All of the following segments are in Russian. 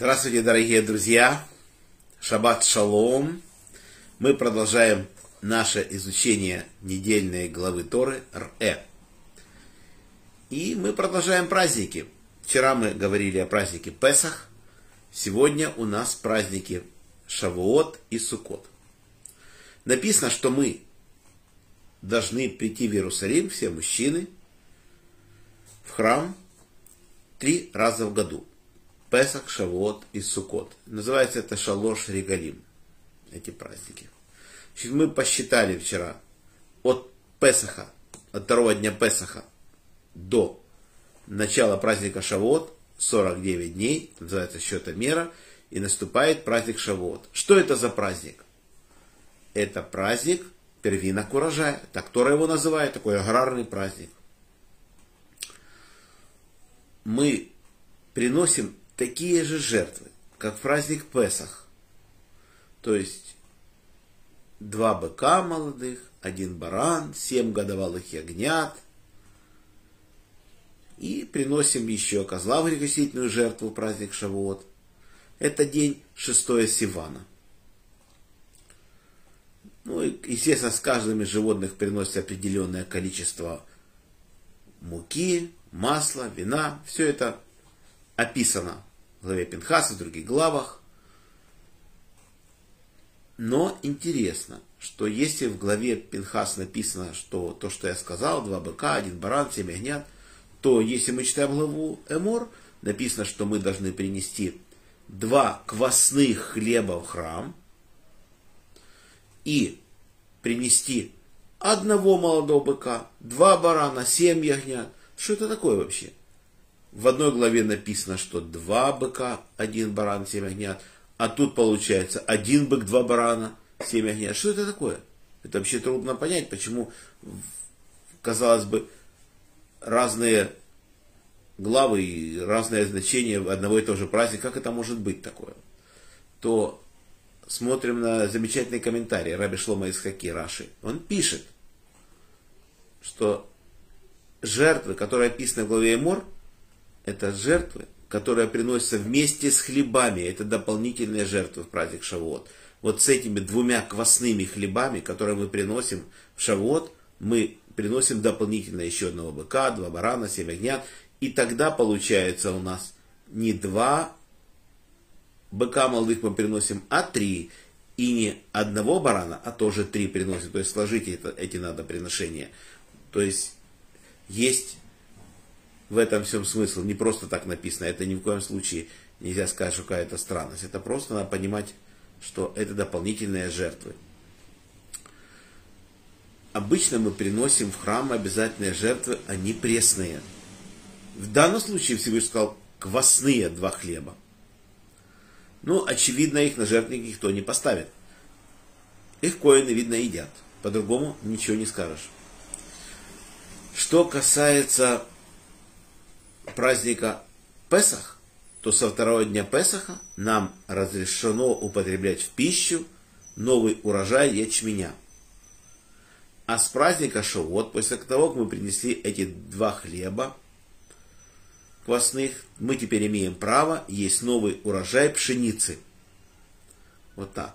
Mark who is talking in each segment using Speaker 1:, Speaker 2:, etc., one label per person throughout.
Speaker 1: Здравствуйте, дорогие друзья! Шаббат шалом! Мы продолжаем наше изучение недельной главы Торы Р.Э. И мы продолжаем праздники. Вчера мы говорили о празднике Песах. Сегодня у нас праздники Шавуот и Сукот. Написано, что мы должны прийти в Иерусалим, все мужчины, в храм три раза в году. Песах, Шавуот и Сукот. Называется это Шалош Регалим. Эти праздники. Значит, мы посчитали вчера от Песаха, от второго дня Песаха до начала праздника Шавуот 49 дней, называется счетомера, и наступает праздник Шавуот. Что это за праздник? Это праздник первинок урожая. Так Тора его называет, такой аграрный праздник. Мы приносим такие же жертвы, как праздник Песах. То есть два быка молодых, один баран, семь годовалых ягнят. И приносим еще козла в грехосительную жертву праздник Шавуот. Это день шестое Сивана. Ну и, естественно, с каждым из животных приносится определенное количество муки, масла, вина. Все это описано главе Пинхаса, в других главах. Но интересно, что если в главе Пинхас написано, что то, что я сказал, два быка, один баран, семь ягнят, то если мы читаем главу Эмор, написано, что мы должны принести два квасных хлеба в храм и принести одного молодого быка, два барана, семь ягнят. Что это такое вообще? В одной главе написано, что два быка, один баран, семь ягнят. А тут получается один бык, два барана, семь ягнят. Что это такое? Это вообще трудно понять, почему, казалось бы, разные главы и разное значение одного и того же праздника, как это может быть такое? То смотрим на замечательный комментарий Раби Шлома из Хаки Раши. Он пишет, что жертвы, которые описаны в главе Эмор, это жертвы, которые приносятся вместе с хлебами. Это дополнительные жертвы в праздник Шавуот. Вот с этими двумя квасными хлебами, которые мы приносим в Шавуот, мы приносим дополнительно еще одного быка, два барана, семь ягнят. И тогда получается у нас не два быка молодых мы приносим, а три. И не одного барана, а тоже три приносим. То есть сложите это, эти надо приношения. То есть есть в этом всем смысл. Не просто так написано. Это ни в коем случае нельзя сказать, что какая-то странность. Это просто надо понимать, что это дополнительные жертвы. Обычно мы приносим в храм обязательные жертвы, они пресные. В данном случае Всевышний сказал квасные два хлеба. Ну, очевидно, их на жертвенник никто не поставит. Их коины, видно, едят. По-другому ничего не скажешь. Что касается праздника Песах, то со второго дня Песаха нам разрешено употреблять в пищу новый урожай ячменя. А с праздника Шавот, после того, как мы принесли эти два хлеба квасных, мы теперь имеем право есть новый урожай пшеницы. Вот так.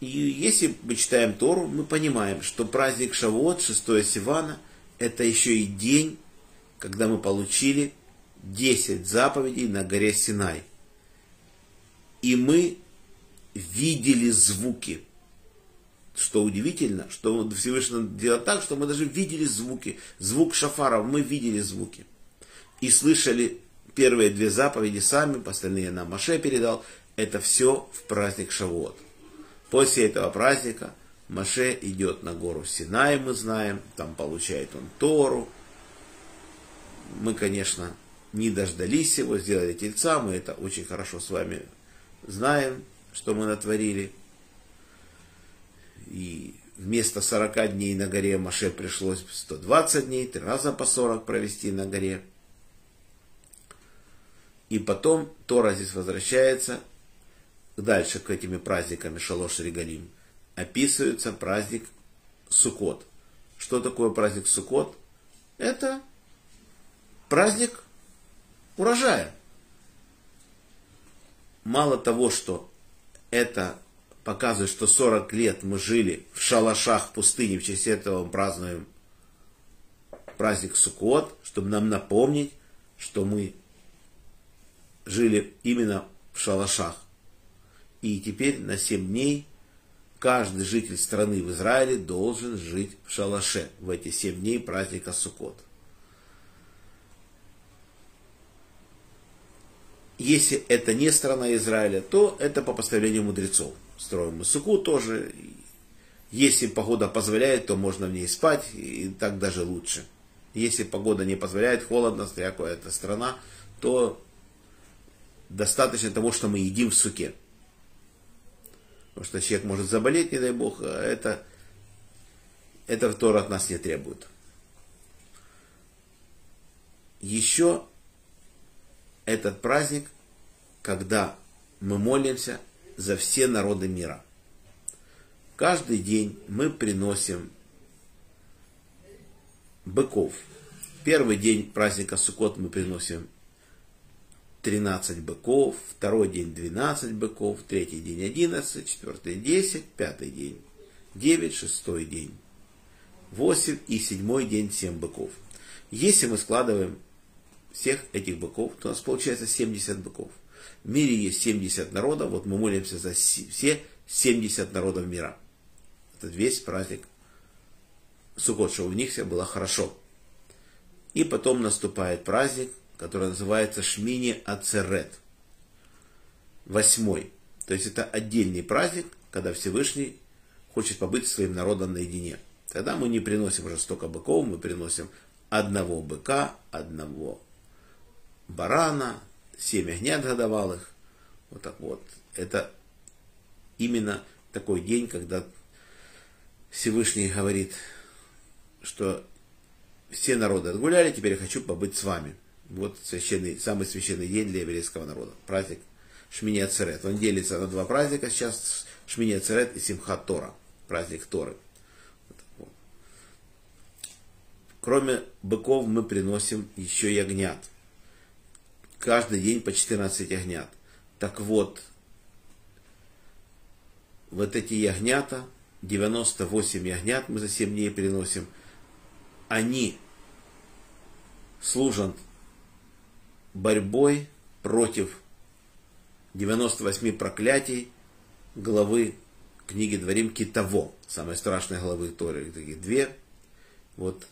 Speaker 1: И если мы читаем Тору, мы понимаем, что праздник Шавот, 6 Сивана – это еще и день, когда мы получили 10 заповедей на горе Синай. И мы видели звуки. Что удивительно, что Всевышний делает так, что мы даже видели звуки. Звук шафаров, мы видели звуки. И слышали первые две заповеди сами, остальные нам Маше передал. Это все в праздник Шавуот. После этого праздника Маше идет на гору Синай, мы знаем, там получает он Тору. Мы, конечно, не дождались его, сделали тельца, мы это очень хорошо с вами знаем, что мы натворили. И вместо 40 дней на горе Маше пришлось 120 дней, три раза по 40 провести на горе. И потом Тора здесь возвращается дальше к этими праздниками Шалош Регалим – описывается праздник Суккот. Что такое праздник Суккот? Это праздник урожая. Мало того, что это показывает, что 40 лет мы жили в шалашах в пустыне, в честь этого мы празднуем праздник Суккот, чтобы нам напомнить, что мы жили именно в шалашах. И теперь на 7 дней каждый житель страны в Израиле должен жить в шалаше в эти 7 дней праздника Суккот. Если это не страна Израиля, то это по постановлению мудрецов. Строим мы суку тоже. Если погода позволяет, то можно в ней спать, и так даже лучше. Если погода не позволяет, холодно, какая это страна, то достаточно того, что мы едим в суке. Потому что человек может заболеть, не дай бог, а это, это Тора от нас не требует. Еще этот праздник, когда мы молимся за все народы мира. Каждый день мы приносим быков. Первый день праздника Суккот мы приносим 13 быков, второй день 12 быков, третий день 11, четвертый 10, пятый день 9, шестой день 8 и седьмой день 7 быков. Если мы складываем всех этих быков, то у нас получается 70 быков. В мире есть 70 народов, вот мы молимся за все 70 народов мира. Это весь праздник Суккот, что у них все было хорошо. И потом наступает праздник, который называется Шмини Ацерет. Восьмой. То есть это отдельный праздник, когда Всевышний хочет побыть своим народом наедине. Тогда мы не приносим уже столько быков, мы приносим одного быка, одного барана, семь ягнят годовалых. Вот так вот. Это именно такой день, когда Всевышний говорит, что все народы отгуляли, теперь я хочу побыть с вами. Вот священный, самый священный день для еврейского народа. Праздник Шмини Ацерет. Он делится на два праздника сейчас. Шмини Ацерет и Симхат Тора. Праздник Торы. Кроме быков мы приносим еще ягнят каждый день по 14 ягнят. Так вот, вот эти ягнята, 98 ягнят мы за 7 дней переносим, они служат борьбой против 98 проклятий главы книги Дворим Китово, самой страшной главы Торы, такие две. Вот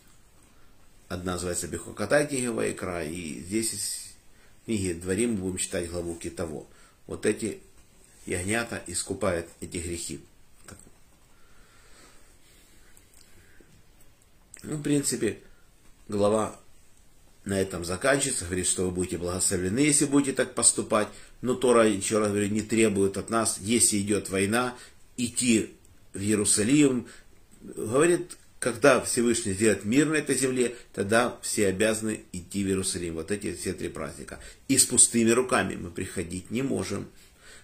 Speaker 1: одна называется Бехокатай книга Вайкра, и здесь книге Дворим мы будем читать главу Китово. Вот эти ягнята искупают эти грехи. Ну, в принципе, глава на этом заканчивается. Говорит, что вы будете благословлены, если будете так поступать. Но Тора, еще раз говорю, не требует от нас, если идет война, идти в Иерусалим. Говорит, когда Всевышний сделает мир на этой земле, тогда все обязаны идти в Иерусалим. Вот эти все три праздника. И с пустыми руками мы приходить не можем.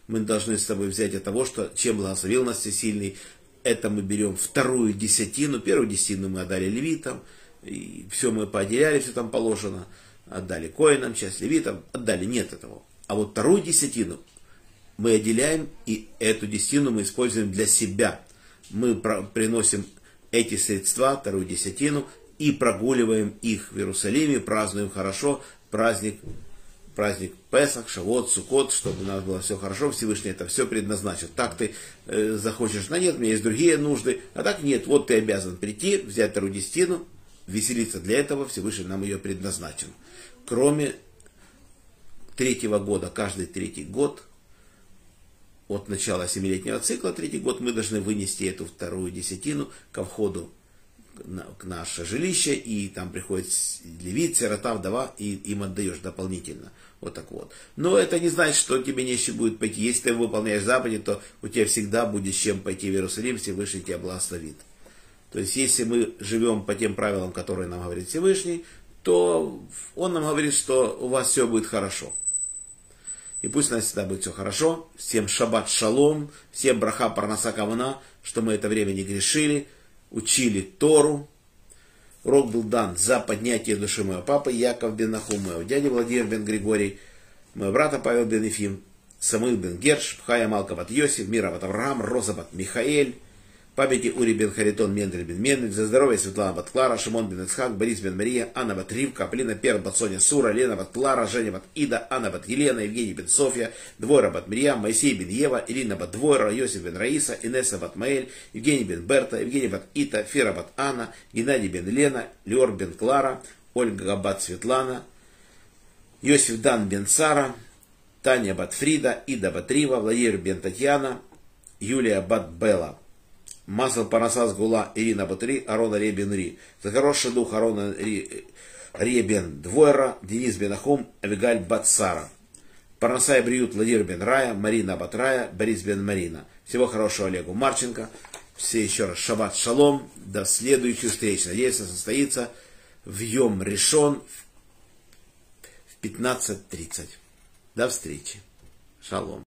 Speaker 1: Мы должны с тобой взять от того, что чем благословил нас Всесильный, это мы берем вторую десятину. Первую десятину мы отдали левитам. И все мы поотделяли, все там положено. Отдали коинам, часть левитам. Отдали, нет этого. А вот вторую десятину мы отделяем, и эту десятину мы используем для себя. Мы приносим эти средства, вторую десятину, и прогуливаем их в Иерусалиме, празднуем хорошо праздник, праздник Песах, Шавот, Сукот, чтобы у нас было все хорошо, Всевышний это все предназначил. Так ты э, захочешь, но нет, у меня есть другие нужды, а так нет, вот ты обязан прийти, взять вторую десятину, веселиться для этого, Всевышний нам ее предназначил. Кроме третьего года, каждый третий год – от начала семилетнего цикла, третий год, мы должны вынести эту вторую десятину ко входу к наше жилище, и там приходит левит, сирота, вдова, и им отдаешь дополнительно. Вот так вот. Но это не значит, что тебе не будет пойти. Если ты выполняешь заповеди, то у тебя всегда будет с чем пойти в Иерусалим, Всевышний тебя благословит. То есть, если мы живем по тем правилам, которые нам говорит Всевышний, то он нам говорит, что у вас все будет хорошо. И пусть у нас всегда будет все хорошо. Всем шаббат шалом, всем браха парнаса кавана, что мы это время не грешили, учили Тору, Урок был дан за поднятие души моего папы Яков бен Нахум, моего дяди Владимир бен Григорий, моего брата Павел бен Ефим, Самуил бен Герш, Пхая Малковат Йосиф, Мира Авраам, Розабат Михаэль, памяти Ури бен Харитон, Мендель бен Мендель, за здоровье Светлана бат Клара, Шимон бен Ицхак, Борис бен Мария, Анна бат Ривка, Полина Пер бат Соня Сура, Лена бат Клара, Женя бат Ида, Анна бат Елена, Евгений бен Софья, Двойра бат Мирьям, Моисей бен Ева, Ирина бат Двойра, Йосиф бен Раиса, Инесса бат Маэль, Евгений бен Берта, Евгений бат Ита, Фера бат Анна, Геннадий бен Лена, Леор бен Клара, Ольга бат Светлана, Йосиф Дан бен Сара, Таня бат Фрида, Ида бат Рива, Владимир бен Татьяна, Юлия бат Белла. Масл Парасас Гула Ирина Батри, Арона Ребен Ри. За хороший дух Арона Ри, Ребен Двойра, Денис Бенахум, Авигаль Батсара. Парнасай Бриют Владимир Бен Рая, Марина Батрая, Борис Бен Марина. Всего хорошего Олегу Марченко. Все еще раз шаббат шалом. До следующих встреч. Надеюсь, состоится в Йом Решен в 15.30. До встречи. Шалом.